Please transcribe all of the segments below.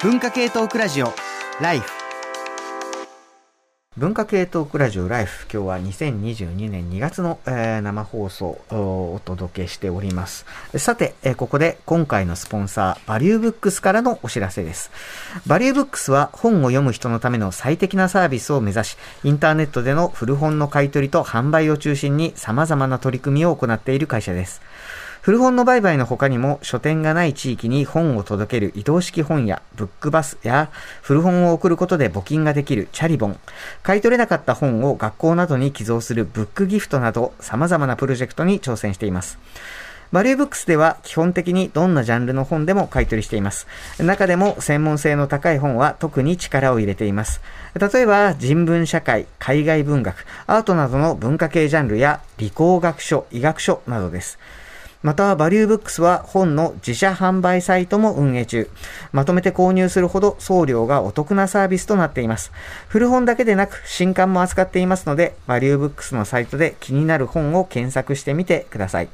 文化系トークラジオライフ。文化系トークラジオライフ今日は2022年2月の、えー、生放送をお届けしております。さて、えー、ここで今回のスポンサーバリューブックスからのお知らせです。バリューブックスは本を読む人のための最適なサービスを目指しインターネットでの古本の買い取りと販売を中心に様々な取り組みを行っている会社です。古本の売買の他にも書店がない地域に本を届ける移動式本やブックバスや古本を送ることで募金ができるチャリボン、買い取れなかった本を学校などに寄贈するブックギフトなど様々なプロジェクトに挑戦しています。バリューブックスでは基本的にどんなジャンルの本でも買い取りしています。中でも専門性の高い本は特に力を入れています。例えば人文社会、海外文学、アートなどの文化系ジャンルや理工学書、医学書などです。また、バリューブックスは本の自社販売サイトも運営中。まとめて購入するほど送料がお得なサービスとなっています。古本だけでなく新刊も扱っていますので、バリューブックスのサイトで気になる本を検索してみてください。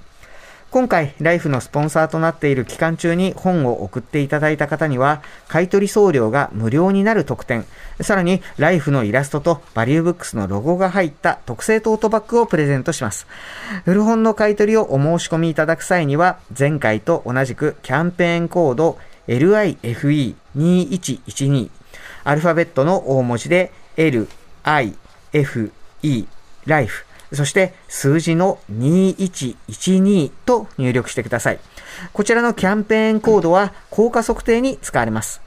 今回、ライフのスポンサーとなっている期間中に本を送っていただいた方には、買取送料が無料になる特典、さらに、ライフのイラストとバリューブックスのロゴが入った特製トートバッグをプレゼントします。古本の買取をお申し込みいただく際には、前回と同じくキャンペーンコード LIFE2112 アルファベットの大文字で LIFE ライフ。そして数字の2112と入力してください。こちらのキャンペーンコードは効果測定に使われます。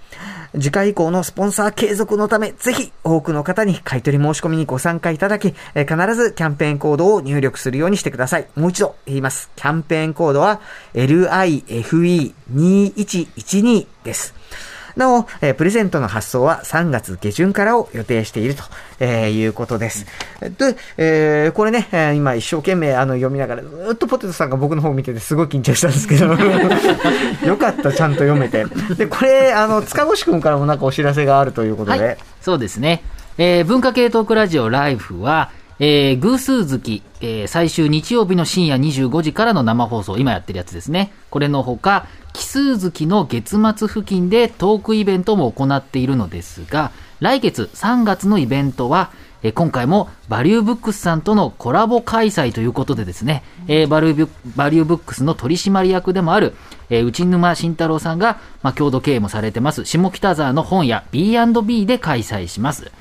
次回以降のスポンサー継続のため、ぜひ多くの方に買取申し込みにご参加いただき、必ずキャンペーンコードを入力するようにしてください。もう一度言います。キャンペーンコードは LIFE2112 です。なお、えー、プレゼントの発送は3月下旬からを予定していると、えー、いうことです。で、えー、これね、えー、今一生懸命あの読みながら、ずっとポテトさんが僕の方を見ててすごい緊張したんですけど、よかった、ちゃんと読めて。で、これ、あの、塚越くんからもなんかお知らせがあるということで。はい、そうですね。えー、文化系トークラジオライフは、えー、偶数月、えー、最終日曜日の深夜25時からの生放送、今やってるやつですね。これのほか、奇数月の月末付近でトークイベントも行っているのですが、来月3月のイベントは、えー、今回もバリューブックスさんとのコラボ開催ということでですね、えー、バリューバリューブックスの取締役でもある、えー、内沼慎太郎さんが、まあ、共同経営もされてます、下北沢の本屋 B&B で開催します。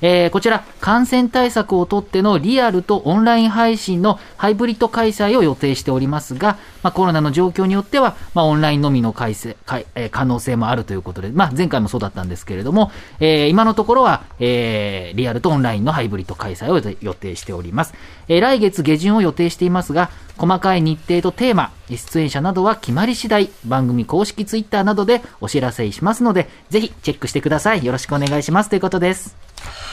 えー、こちら、感染対策をとってのリアルとオンライン配信のハイブリッド開催を予定しておりますが、まあ、コロナの状況によっては、まあ、オンラインのみの開催、えー、可能性もあるということで、まあ、前回もそうだったんですけれども、えー、今のところは、えー、リアルとオンラインのハイブリッド開催を予定しております。えー、来月下旬を予定していますが、細かい日程とテーマ、出演者などは決まり次第、番組公式ツイッターなどでお知らせしますので、ぜひチェックしてください。よろしくお願いします。ということです。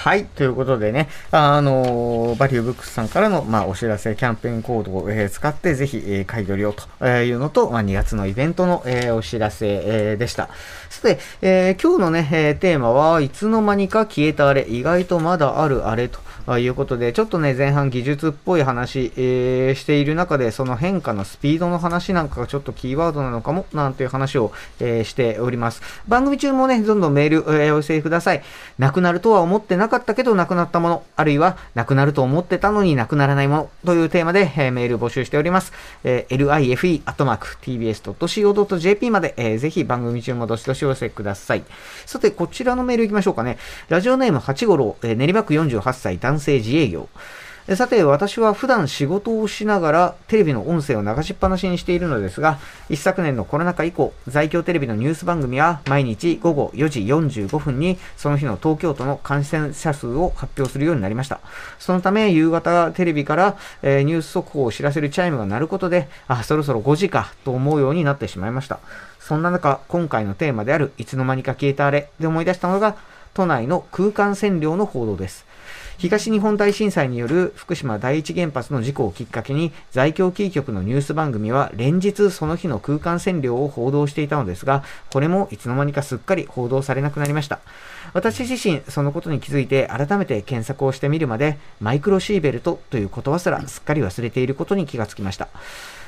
はい。ということでね、あの、バリューブックスさんからの、まあ、お知らせ、キャンペーンコードを、えー、使って、ぜひ、えー、買い取りをというのと、まあ、2月のイベントの、えー、お知らせ、えー、でした。さて、えー、今日のね、えー、テーマは、いつの間にか消えたあれ、意外とまだあるあれと。ということで、ちょっとね、前半技術っぽい話、えー、している中で、その変化のスピードの話なんかがちょっとキーワードなのかも、なんていう話を、えー、しております。番組中もね、どんどんメール、えー、お寄せください。なくなるとは思ってなかったけど、なくなったもの、あるいは、なくなると思ってたのになくならないもの、というテーマで、えー、メール募集しております。えー、life.tbs.co.jp まで、えー、ぜひ番組中もどしどしお寄せください。さて、こちらのメール行きましょうかね。ラジオネーム8五郎、えー、練馬区48歳男性自営業。さて、私は普段仕事をしながらテレビの音声を流しっぱなしにしているのですが、一昨年のコロナ禍以降、在京テレビのニュース番組は毎日午後4時45分にその日の東京都の感染者数を発表するようになりました。そのため、夕方テレビから、えー、ニュース速報を知らせるチャイムが鳴ることで、あ、そろそろ5時かと思うようになってしまいました。そんな中、今回のテーマであるいつの間にか消えたあれで思い出したのが、都内の空間線量の報道です。東日本大震災による福島第一原発の事故をきっかけに在京キー局のニュース番組は連日その日の空間線量を報道していたのですが、これもいつの間にかすっかり報道されなくなりました。私自身そのことに気づいて改めて検索をしてみるまでマイクロシーベルトという言葉すらすっかり忘れていることに気がつきました。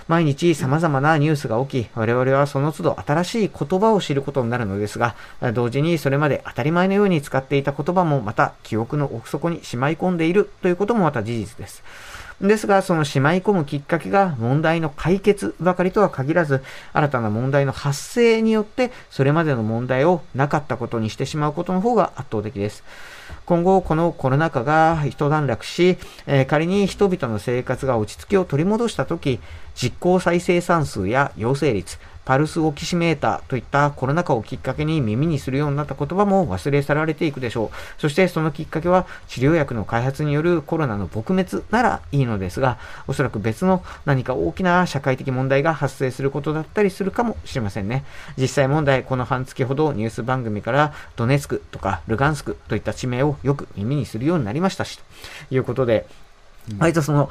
毎日様々なニュースが起き、我々はその都度新しい言葉を知ることになるのですが、同時にそれまで当たり前のように使っていた言葉もまた記憶の奥底にしまい込んでいるということもまた事実です。ですが、そのしまい込むきっかけが問題の解決ばかりとは限らず、新たな問題の発生によって、それまでの問題をなかったことにしてしまうことの方が圧倒的です。今後、このコロナ禍が一段落し、えー、仮に人々の生活が落ち着きを取り戻したとき、実効再生産数や陽性率、パルスオキシメーターといったコロナ禍をきっかけに耳にするようになった言葉も忘れ去られていくでしょう。そしてそのきっかけは治療薬の開発によるコロナの撲滅ならいいのですが、おそらく別の何か大きな社会的問題が発生することだったりするかもしれませんね。実際問題、この半月ほどニュース番組からドネツクとかルガンスクといった地名をよく耳にするようになりましたし、ということで、割とその、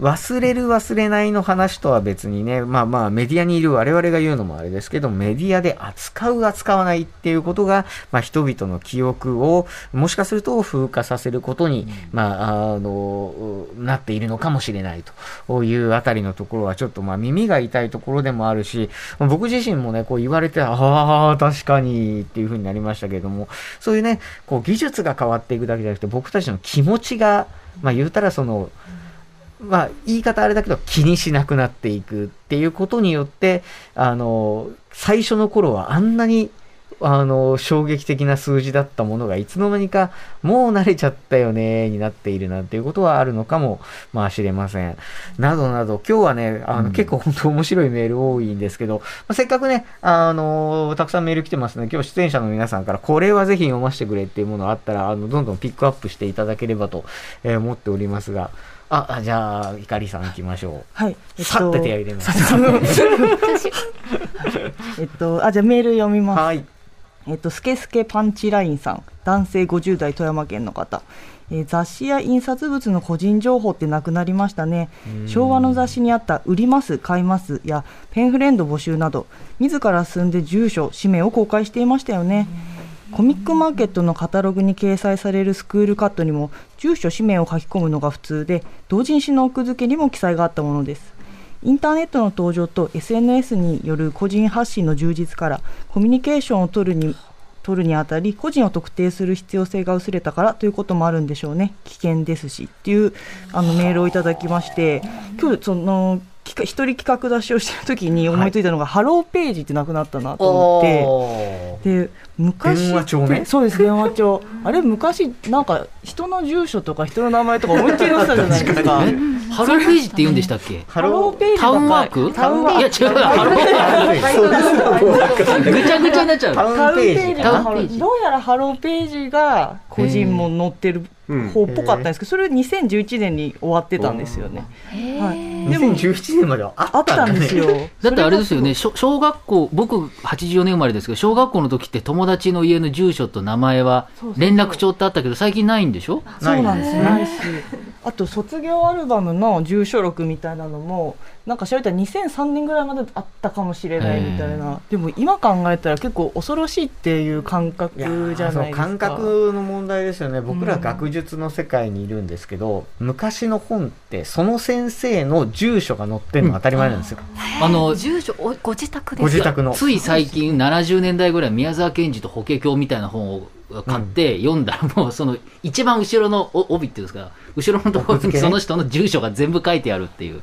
忘れる忘れないの話とは別にね、まあまあメディアにいる我々が言うのもあれですけど、メディアで扱う扱わないっていうことが、まあ人々の記憶をもしかすると風化させることに、まあ、あの、なっているのかもしれないというあたりのところはちょっとまあ耳が痛いところでもあるし、僕自身もね、こう言われて、ああ、確かにっていうふうになりましたけれども、そういうね、こう技術が変わっていくだけじゃなくて、僕たちの気持ちが、まあ言うたらその、まあ言い方あれだけど気にしなくなっていくっていうことによって、あの、最初の頃はあんなにあの、衝撃的な数字だったものがいつの間にかもう慣れちゃったよね、になっているなんていうことはあるのかも、まあ知れません。などなど、今日はね、あの、うん、結構本当面白いメール多いんですけど、まあ、せっかくね、あの、たくさんメール来てますので、今日出演者の皆さんからこれはぜひ読ませてくれっていうものがあったら、あの、どんどんピックアップしていただければと、えー、思っておりますが、あ、じゃあ、いかりさん行きましょう。はい。えっと、さって手を入れます。えっと、あ、じゃあメール読みます。はい。えっと、スケスケパンチラインさん、男性50代富山県の方。えー、雑誌や印刷物の個人情報ってなくなりましたね。昭和の雑誌にあった売ります買いますやペンフレンド募集など自ら住んで住所氏名を公開していましたよね。コミックマーケットのカタログに掲載されるスクールカットにも住所氏名を書き込むのが普通で同人誌の奥付けにも記載があったものですインターネットの登場と SNS による個人発信の充実からコミュニケーションを取るに取るにあたり個人を特定する必要性が薄れたからということもあるんでしょうね。危険ですしっていうあのメールをいただきまして今日その一人企画出しをしてる時に思いついたのが、はい、ハローページってなくなったなと思って。で昔電話帳ね。そうです電話帳。あれ昔なんか人の住所とか人の名前とか思いっきり載せたじゃないですか。ハローページって言うんでしたっけ？ハローページタウンワーク？タウンワーク。いや違うハローページ。ぐちゃぐちゃになっちゃうタウンページどうやらハローページが個人も載ってる方っぽかったんですけど、それ2011年に終わってたんですよね。はい、2017年まではあったんですよ。だってあれですよね、小学校、僕84年生まれですけど、小学校の時って友達の家の住所と名前は連絡帳ってあったけど、最近ないんでしょ？そうなんです。ないし。あと卒業アルバムの住所録みたいなのもなんか調べたら2003年ぐらいまであったかもしれないみたいな。でも今考えたら結構恐ろしいっていう感覚じゃないですか。感覚の問題ですよね。僕ら学術の世界にいるんですけど、うん、昔の本ってその先生の住所が載ってるの当たり前なんですよ、うん、あの住所ご自宅ですご自宅の。つい最近70年代ぐらい宮沢賢治と法華経みたいな本を買って読んだらもうその一番後ろの帯っていうんですか後ろのところにその人の住所が全部書いてあるっていう。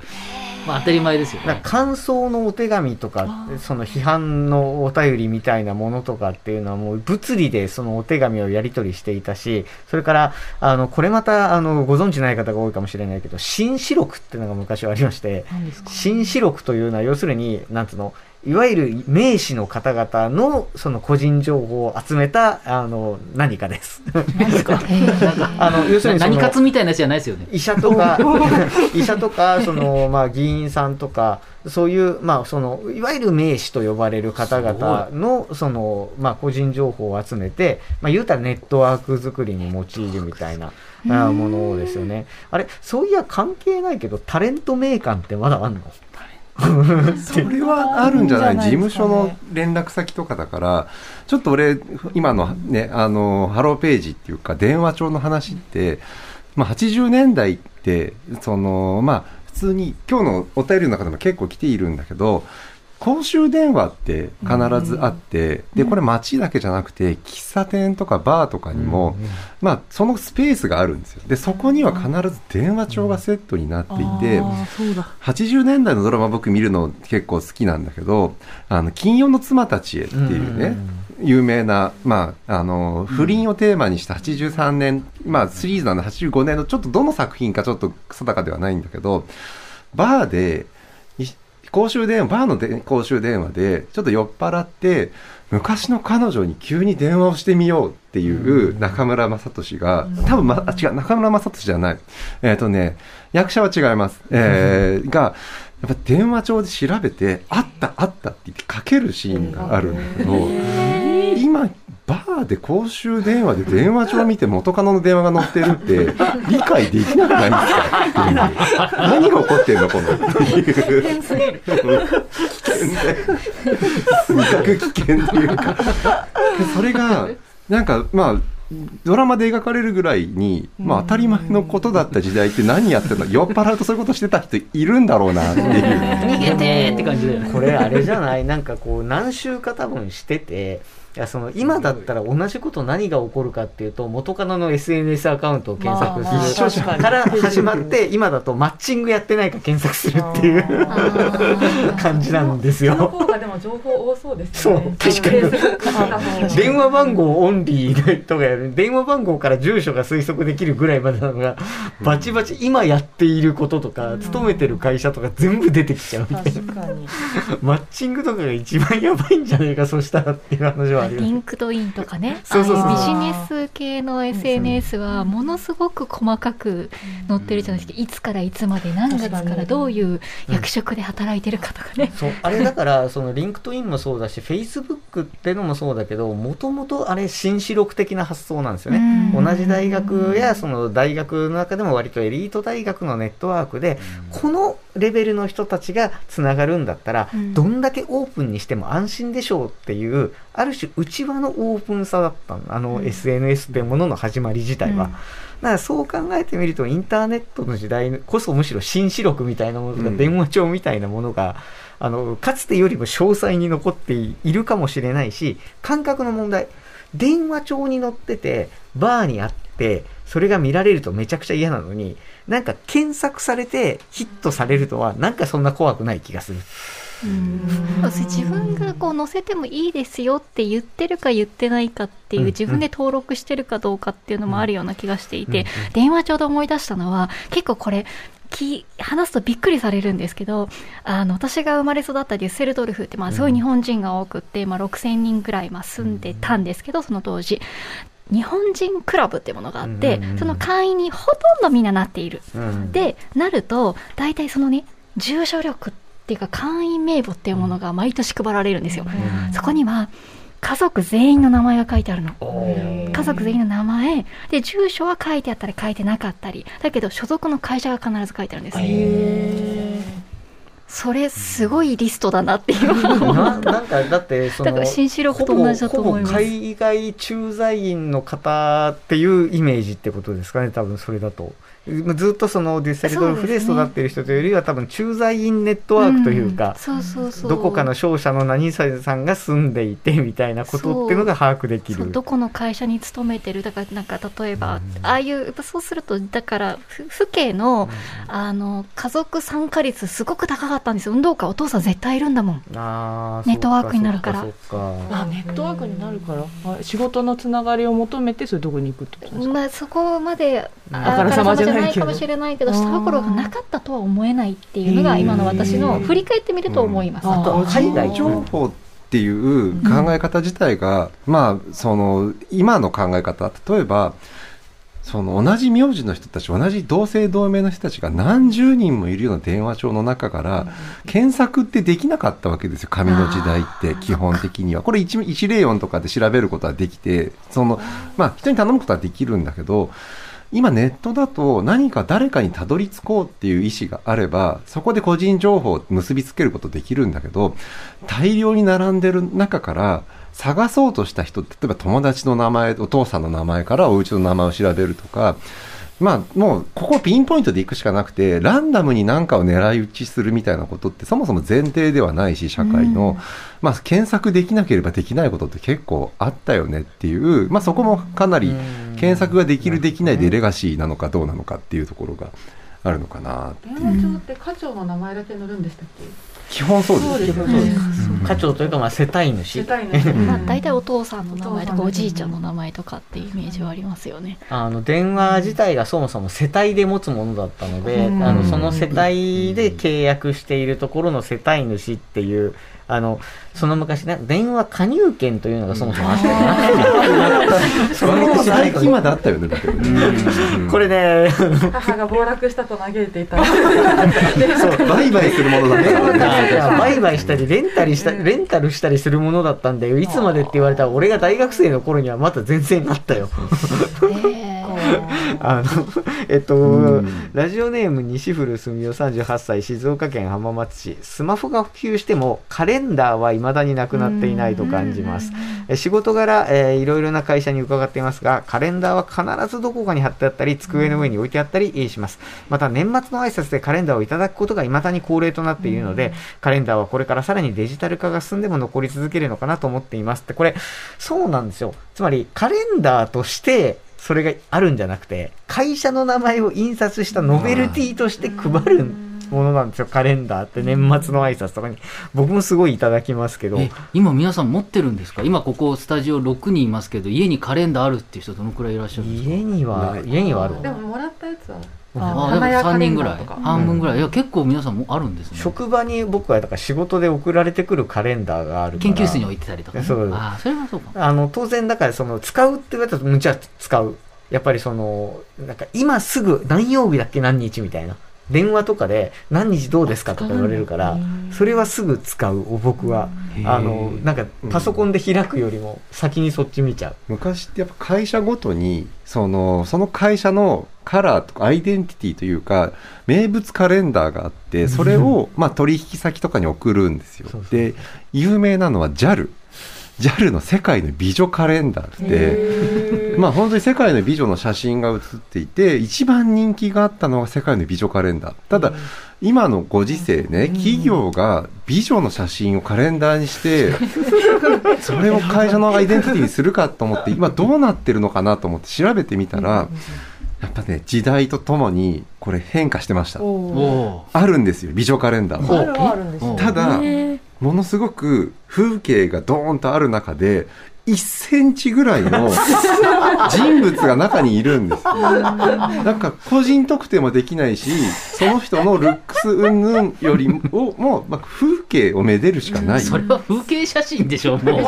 まあ、当たり前ですよね。感想のお手紙とか、その批判のお便りみたいなものとかっていうのはもう物理でそのお手紙をやり取りしていたし、それから、あの、これまた、あの、ご存知ない方が多いかもしれないけど、新四録っていうのが昔はありまして、新四録というのは要するに、なんつうの、いわゆる名士の方々のその個人情報を集めたあの何かです。何ですか？あの要するに何活みたいなやつじゃないですよね。医者とか 医者とかそのまあ議員さんとかそういうまあそのいわゆる名士と呼ばれる方々のそのまあ個人情報を集めてまあ言うたらネットワーク作りに用いるみたいな。ものですよね。あれ、そういや関係ないけど、タレント名鑑ってまだあんの？それはあるんじゃない、ね、事務所の連絡先とかだからちょっと俺今のねあのハローページっていうか電話帳の話って、まあ、80年代ってそのまあ普通に今日のお便りの中でも結構来ているんだけど公衆電話って必ずあって、でこれ街だけじゃなくて喫茶店とかバーとかにも、まあそのスペースがあるんですよ。でそこには必ず電話帳がセットになっていて、あーそうだ。80年代のドラマ僕見るの結構好きなんだけど「あの金曜の妻たちへ」っていうね、有名な、まあ、あの不倫をテーマにした83年、まあシリーズなんで85年のちょっとどの作品かちょっと定かではないんだけどバーでい公衆電話バーので公衆電話でちょっと酔っ払って昔の彼女に急に電話をしてみようっていう中村雅俊が、多分、ま、あ違う中村雅俊じゃない。えっ、とね役者は違います、えーがやっぱ電話帳で調べて「あったあった」って言ってかけるシーンがあるんだけど、今バーで公衆電話で電話帳見て元カノの電話が載ってるって 理解できなくないですか何が起こってんのこのっていう危険でとにかく危険っていうかでそれがなんかまあドラマで描かれるぐらいに、まあ、当たり前のことだった時代って何やってるの酔っ払うとそういうことしてた人いるんだろうなっていう。逃げてーって感じだよね。これあれじゃない？なんかこう何週か多分してていやその今だったら同じこと何が起こるかっていうと元カノの SNS アカウントを検索まあする。確から始まって今だとマッチングやってないか検索するっていう 感じなんですそのよ。方がでも情報多そうですそうよね。確かに。電話番号オンリーの人がやる。電話番号から住所が推測できるぐらいまでなのがバチバチ今やっていることとか勤めてる会社とか全部出てきちゃうみたいな。マッチングとかが一番やばいんじゃないかそしたらっていう話はあります。リンクトインとかね、そうそうそう。ビジネス系の SNS はものすごく細かく載ってるじゃないですか。いつからいつまで何月からどういう役職で働いてるかとかね。そう。あれだからそのリンクトインもそうだしフェイスブックってのもそうだけどもともとあれ紳士録的な発想なんですよね。うん。同じ大学やその大学の中でも割とエリート大学のネットワークでこのレベルの人たちがつながるんだったらうん。どんだけオープンにしても安心でしょうっていうある種内輪のオープンさだったの。あの SNS ってものの始まり自体は。うん。だからそう考えてみるとインターネットの時代こそむしろ新四録みたいなものとかうん。電話帳みたいなものが、あのかつてよりも詳細に残っているかもしれないし感覚の問題。電話帳に載っててバーにあってそれが見られるとめちゃくちゃ嫌なのになんか検索されてヒットされるとはなんかそんな怖くない気がする。自分がこう載せてもいいですよって言ってるか言ってないかっていう、うん。自分で登録してるかどうかっていうのもあるような気がしていて、うん。電話帳で思い出したのは結構これき話すとびっくりされるんですけどあの私が生まれ育ったデュッセルドルフって、まあ、すごい日本人が多くって、まあ、6000人ぐらいまあ住んでたんですけどその当時。日本人クラブっていうものがあって、その会員にほとんどみんななっている。うん。でなると大体そのね住所力っていうか会員名簿っていうものが毎年配られるんですよ、そこには家族全員の名前が書いてあるの。家族全員の名前。で住所は書いてあったり書いてなかったり。だけど所属の会社が必ず書いてあるんですそれすごいリストだなっていうななんかだってそのだから新四六と同じだと思います。ほぼほぼ海外駐在員の方っていうイメージってことですかね多分それだとずっとそのデュッセルドルフで育っている人というよりは多分駐在員ネットワークというか、そうそうそう。どこかの商社の何々さんが住んでいてみたいなことっていうのが把握できる。どこの会社に勤めてるだからなんか例えば、ああいうやっぱそうするとだからふ父兄の,、あの家族参加率すごく高かったんですよ。運動会お父さん絶対いるんだもん。あーネットワークになるから。あネットワークになるから。あ仕事のつながりを求めてそういうとこに行くってことですか、まあ、そこまであからさまじゃないけどかもしれないけどしたところがなかったとは思えないっていうのが今の私の振り返ってみると思います、うんあと海外情報っていう考え方自体が、まあその今の考え方例えばその同じ名字の人たち同じ同姓同名の人たちが何十人もいるような電話帳の中から検索ってできなかったわけですよ。紙の時代って基本的には。これ1 104とかで調べることはできてそのまあ人に頼むことはできるんだけど今ネットだと何か誰かにたどり着こうっていう意思があればそこで個人情報を結びつけることできるんだけど大量に並んでる中から探そうとした人例えば友達の名前お父さんの名前からお家の名前を調べるとかまあ、もう、ここピンポイントでいくしかなくて、ランダムに何かを狙い撃ちするみたいなことって、そもそも前提ではないし、社会の、まあ、検索できなければできないことって結構あったよねっていう、まあ、そこもかなり、検索ができる、できないでレガシーなのかどうなのかっていうところがあるのかなっていう。電話帳って課長の名前だけ載るんでしたっけ？基本そうです。そうですよそうですね課長というか、まあ、世帯主世。帯のまあ、大体お父さんの名前とかおじいちゃんの名前とかっていうイメージはありますよね。あの電話自体がそもそも世帯で持つものだったので、うんあのその世帯で契約しているところの世帯主っていう、あのその昔ね、電話加入権というのがそもそもあったよな。そ割と最近までであったよね、だけどね。うん。これね、母が暴落したと嘆いていた。そう、売買するものだった 売買したり、レンタルしたり、レンタルしたりするものだったんで、いつまでって言われたら、俺が大学生の頃にはまだ全然あったよ。あの、えっと、うんラジオネーム西古住夫38歳、静岡県浜松市。スマホが普及しても、カレンダーは未だになくなっていないと感じます。え仕事柄、えーいろいろな会社に伺っていますが、カレンダーは必ずどこかに貼ってあったり、机の上に置いてあったりえーします。また、年末の挨拶でカレンダーをいただくことが未だに恒例となっているので、カレンダーはこれからさらにデジタル化が進んでも残り続けるのかなと思っていますって、これ、そうなんですよ。つまり、カレンダーとして、それがあるんじゃなくて、会社の名前を印刷したノベルティとして配るものなんですよ、カレンダーって年末の挨拶とかに。僕もすごいいただきますけど。え今皆さん持ってるんですか？今ここスタジオ6人いますけど家にカレンダーあるっていう人どのくらいいらっしゃるんですか？家には、家にはある。でももらった3花屋カレ人ぐらい。半分ぐらい。いや結構皆さんもあるんですね。職場に僕はだから仕事で送られてくるカレンダーがあるから。研究室に置いてたりとか、ね、そうああそれはそうか。あの当然だからその使うって言われたらむちゃ使う。やっぱりそのなんか今すぐ何曜日だっけ何日みたいな電話とかで何日どうですか？とか言われるからそれはすぐ使う僕は。あのなんかパソコンで開くよりも先にそっち見ちゃう。昔ってやっぱ会社ごとにそのその会社のカラーとかアイデンティティというか名物カレンダーがあってそれをまあ取引先とかに送るんですよ。で有名なのは JAL JAL の世界の美女カレンダーって。まあ本当に世界の美女の写真が写っていて一番人気があったのが世界の美女カレンダー。ただ今のご時世ね企業が美女の写真をカレンダーにして それを会社のアイデンティティにするかと思って今どうなってるのかなと思って調べてみたらやっぱね時代とともにこれ変化してました。あるんですよ美女カレンダーあはるはあるんですおただものすごく風景がドーンとある中で1センチぐらいの 人物が中にいるんです。よ。なんか個人特定もできないし、その人のルックス云々よりも、もう、まあ、風景をめでるしかない。それは風景写真でしょも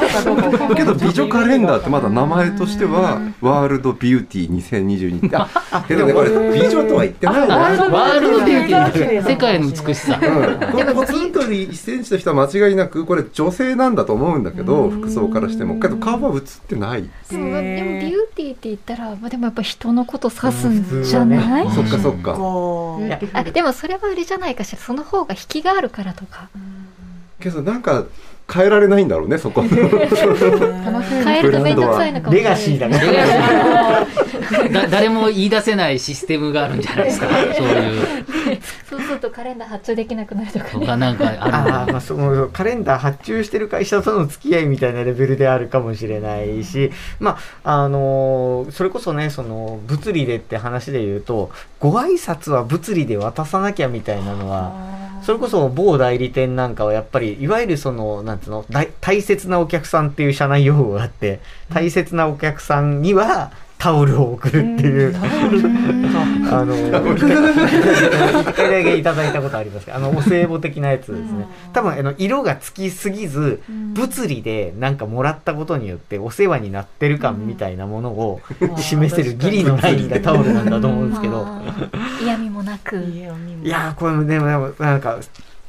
う。けど美女カレンダーってまだ名前としてはワールドビューティー2022って。あけどねこれ美女とは言ってないな。ワールドビューティー。世界の美しさ。うん、これポツンと1センチの人は間違いなくこれ女性なんだと思うんだけど服装からしても。けど顔は映ってない。でも、ビューティーって言ったら、まあ、でもやっぱ人のこと指すんじゃない、そっかそっか。あでもそれはあれじゃないかしら。その方が引きがあるからとか。けどなんか変えられないんだろうねそこ。変えると面倒くさいのかもレガシーだね。だ 誰も言い出せないシステムがあるんじゃないですか。そういうそうするとカレンダー発注できなくなるとかとかなんかある。ああまあそのカレンダー発注してる会社との付き合いみたいなレベルであるかもしれないし、まああのそれこそねその物理でって話で言うとご挨拶は物理で渡さなきゃみたいなのはそれこそ某代理店なんかはやっぱりいわゆるそのなんつうの大大切なお客さんっていう社内用語があって大切なお客さんにはタオルを送るっていう、あの、一だけいただいたことありますけど、あの、お歳暮的なやつですね。多分、あの、色がつきすぎず、物理でなんかもらったことによってお世話になってる感みたいなものを示せるギリのラインがタオルなんだと思うんですけど、嫌味もなく。いやー、これもでも、でもなんか、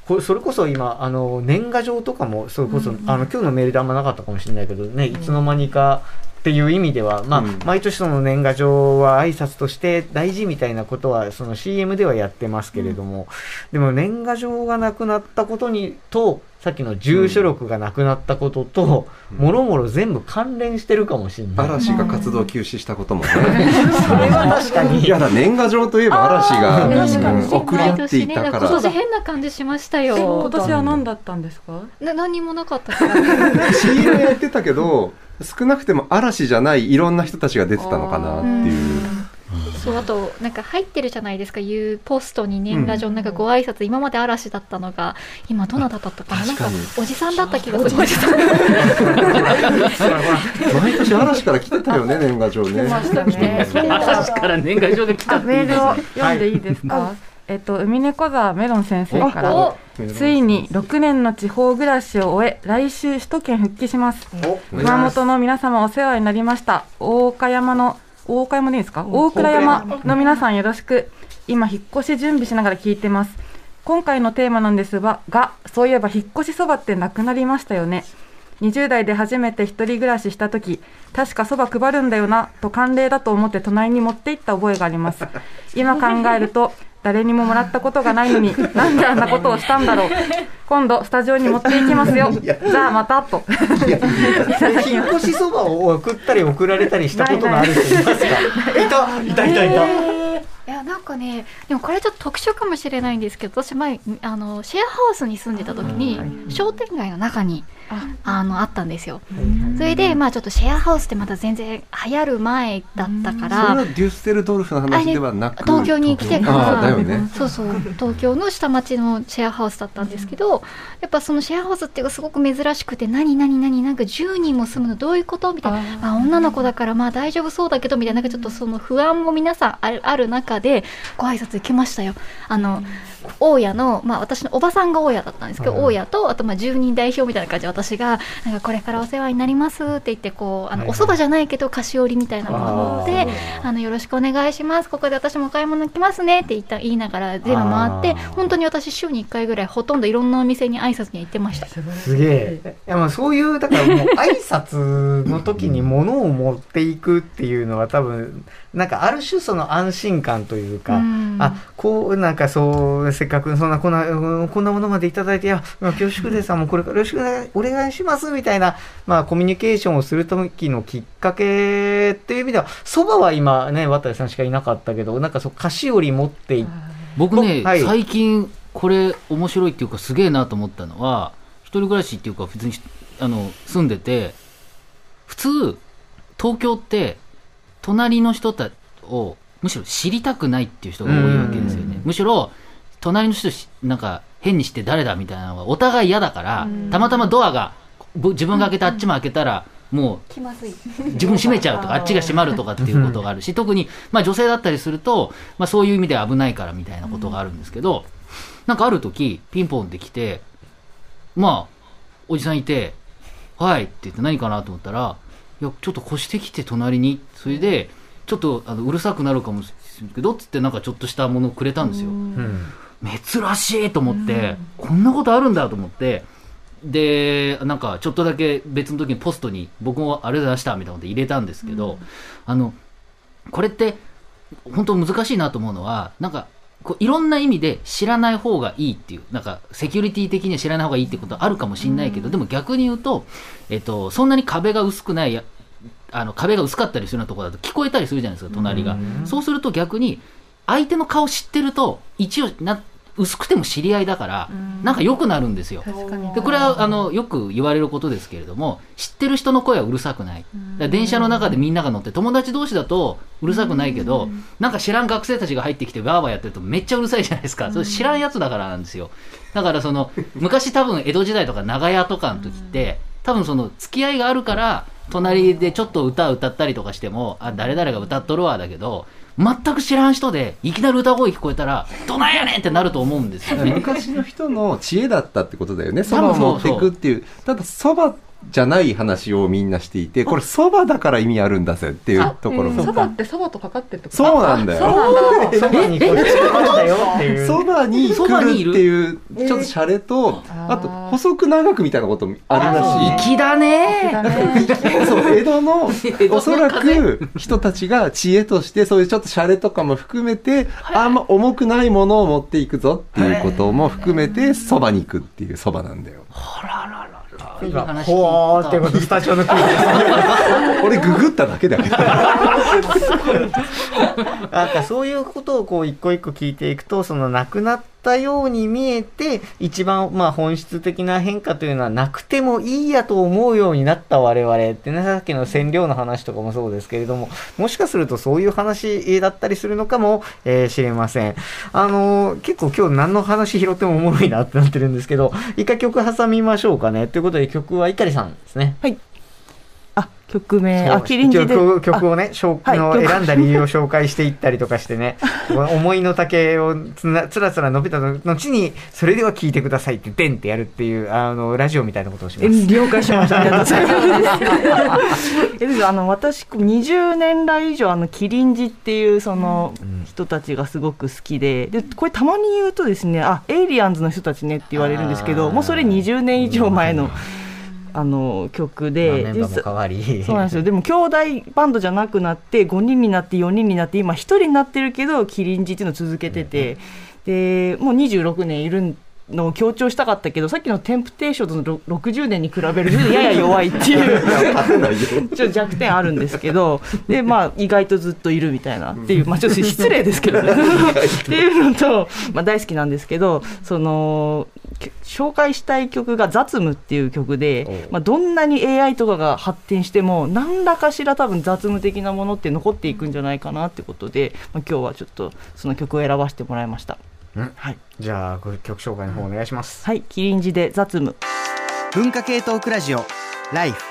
これそれこそ今、あの、年賀状とかも、それこそ、あの、今日のメールであんまなかったかもしれないけどね、いつの間にか、っていう意味では、まあ、うん毎年その年賀状は挨拶として大事みたいなことは、その CM ではやってますけれども、でも年賀状がなくなったことに、と、さっきの住所録がなくなったことと、もろもろ全部関連してるかもしれない。嵐が活動休止したこともね。それは確かに。い やだ、年賀状といえば嵐が送り合っていたから。今年変な感じしましたよ今年は何だったんですか？な何にもなかったから CM やってたけど、少なくても嵐じゃないいろんな人たちが出てたのかなっていう。そうあとなんか入ってるじゃないですか。いうポストに年賀状なんかご挨拶今まで嵐だったのが今どなただったかな？なんかおじさんだった気がする。おじさん。毎年嵐から来てたよね、年賀状ね。ましたね。嵐から年賀状が来たっていう。メールを読んでいいですか、えっと海猫座メロン先生からおついに6年の地方暮らしを終え来週首都圏復帰します。熊本の皆様お世話になりました。大岡山の大岡山でいいですか？大倉山の皆さんよろしく今引っ越し準備しながら聞いてます。今回のテーマなんですががそういえば引っ越しそばってなくなりましたよね。20代で初めて一人暮らしした時確かそば配るんだよなと慣例だと思って隣に持って行った覚えがあります。今考えると誰にももらったことがないのに なんであんなことをしたんだろう。今度スタジオに持っていきますよ。じゃあまたと。引っ越しそばを送ったり送られたりしたことがある人いますか？い。たいたいたいた。いやなんかねでもこれちょっと特殊かもしれないんですけど私前あのシェアハウスに住んでた時に商店街の中にあのあったんですよ。それでまあちょっとシェアハウスってまだ全然流行る前だったかそれらはデュッセルドルフの話ではなく東京に来てから。そうそう。東京の下町のシェアハウスだったんですけどやっぱそのシェアハウスっていうのがすごく珍しくて何何何なんか10人も住むのどういうことみたいな。まあ、女の子だからまあ大丈夫そうだけどみたいななんかちょっとその不安も皆さんあるある中でご挨拶行きましたよ。あの、大家の、まあ、私のおばさんが大家だったんですけど、大家とあとまあ住人代表みたいな感じで私がなんかこれからお世話になりますって言ってこうあの、お蕎麦じゃないけど菓子折りみたいなものを持ってあのよろしくお願いします。ここで私もお買い物来ますねって言った言いながら全部回って本当に私週に1回ぐらいほとんどいろんなお店に挨拶には行ってました。すげえ。いやまあそういう、だからもう挨拶の時に物を持っていくっていうのは多分、なんかある種その安心感というか、うん。あ、こう、なんかそう、せっかくそんな、こんな、うんこんなものまでいただいて、いや、まあ恐縮です。あもうこれからよろしくお願いします、みたいな、まあコミュニケーションをする時のきっかけっていう意味では、蕎麦は今ね、渡さんしかいなかったけど、なんかそう、菓子折り持ってい僕ね、はい。最近これ面白いっていうかすげえなと思ったのは一人暮らしっていうか普通にあの住んでて普通東京って隣の人たをむしろ知りたくないっていう人が多いわけですよね。むしろ隣の人しなんか変にして誰だみたいなのがお互い嫌だからたまたまドアがぶ自分が開けてあっちも開けたらもう自分閉めちゃうとか あっちが閉まるとかっていうことがあるし 特にまあ女性だったりすると、まあ、そういう意味では危ないからみたいなことがあるんですけど、なんかある時ピンポンって来てまあおじさんいて「はい」って言って何かなと思ったら「いやちょっと越してきて隣に」それでちょっとあのうるさくなるかもしれないけどっつってなんかちょっとしたものをくれたんですよ。うん。珍しいと思って、こんなことあるんだと思って、で、なんかちょっとだけ別の時にポストに僕もあれ出したみたいなこと入れたんですけど、あの、これって本当難しいなと思うのは、なんか、こういろんな意味で知らない方がいいっていう、なんかセキュリティ的には知らない方がいいってことはあるかもしれないけど、でも逆に言うと、えっと、そんなに壁が薄くないや、あの壁が薄かったりするようなところだと聞こえたりするじゃないですか、隣が。そうすると逆に、相手の顔知ってると、一応な、薄くても知り合いだから、なんか良くなるんですよ。でこれはあのよく言われることですけれども知ってる人の声はうるさくない、電車の中でみんなが乗って友達同士だとうるさくないけど、なんか知らん学生たちが入ってきてバーバーやってるとめっちゃうるさいじゃないですか、それ知らんやつだからなんですよ。だからその昔多分江戸時代とか長屋とかの時って多分その付き合いがあるから隣でちょっと歌歌ったりとかしてもあ誰々が歌っとるわだけど全く知らん人でいきなり歌声聞こえたらどないやねんってなると思うんですよね昔の人の知恵だったってことだよね。そばを持っていくっていう。ただそばっじゃない話をみんなしていて、これ蕎麦だから意味あるんだぜっていうところ。も。そばってそばとかかってるってこ。とそうなんだよ。そうなんだ。そばに来ましたよっていう。そばに来るるっていう、ちょっとシャレと、あと、細く長くみたいなこともあるらしい。粋だね。そう、江戸の 江戸、のおそらく人たちが知恵として、そういうちょっとシャレとかも含めて、あんま重くないものを持っていくぞっていうことも含めて、そばに行くっていうそばなんだよ。いい話ほわーってことスタジオの空気 俺ググっただけだけど。なんかそういうことをこう一個一個聞いていくと、そのなくなったように見えて、一番まあ本質的な変化というのはなくてもいいやと思うようになった我々ってね、さっきの染料の話とかもそうですけれども、もしかするとそういう話だったりするのかも、えー知れません。あのー結構今日何の話拾ってもおもろいなってなってるんですけど、一回曲挟みましょうかね。ということで曲は碇さんですね。あ曲名。あキリンジで曲曲をね、紹はいの曲。選んだ理由を紹介していったりとかしてね、思いの丈をつなつらつら伸びたの後に、それでは聞いてくださいって、でんってやるっていう、あの、ラジオみたいなことをしまえす。了解しました。ありがとうございます。えあの私20年来以上あのキリンジっていうその人たちがすごく好きで、でこれたまに言うとですね、あエイリアンズの人たちねって言われるんですけど、もうそれ20年以上前のあの曲で。そうなんですよ。でも兄弟バンドじゃなくなって5人になって4人になって今1人になってるけどキリンジっていうのを続けてて、でもう26年いるのを強調したかったけどさっきのテンプテーションズのろ60年に比べるとやや弱いっていう。ちょっと弱点あるんですけどでまあ意外とずっといるみたいなっていう。まあちょっと失礼ですけどね。っていうのと、まあ、大好きなんですけどそのき紹介したい曲が「雑務」っていう曲で、まあ、どんなに AI とかが発展しても何らかしら多分雑務的なものって残っていくんじゃないかなってことで、まあ、今日はちょっとその曲を選ばせてもらいました。うん？はい、じゃあ、これ曲紹介の方お願いします。はい、キリンジで雑務文化系トークラジオ。ライフ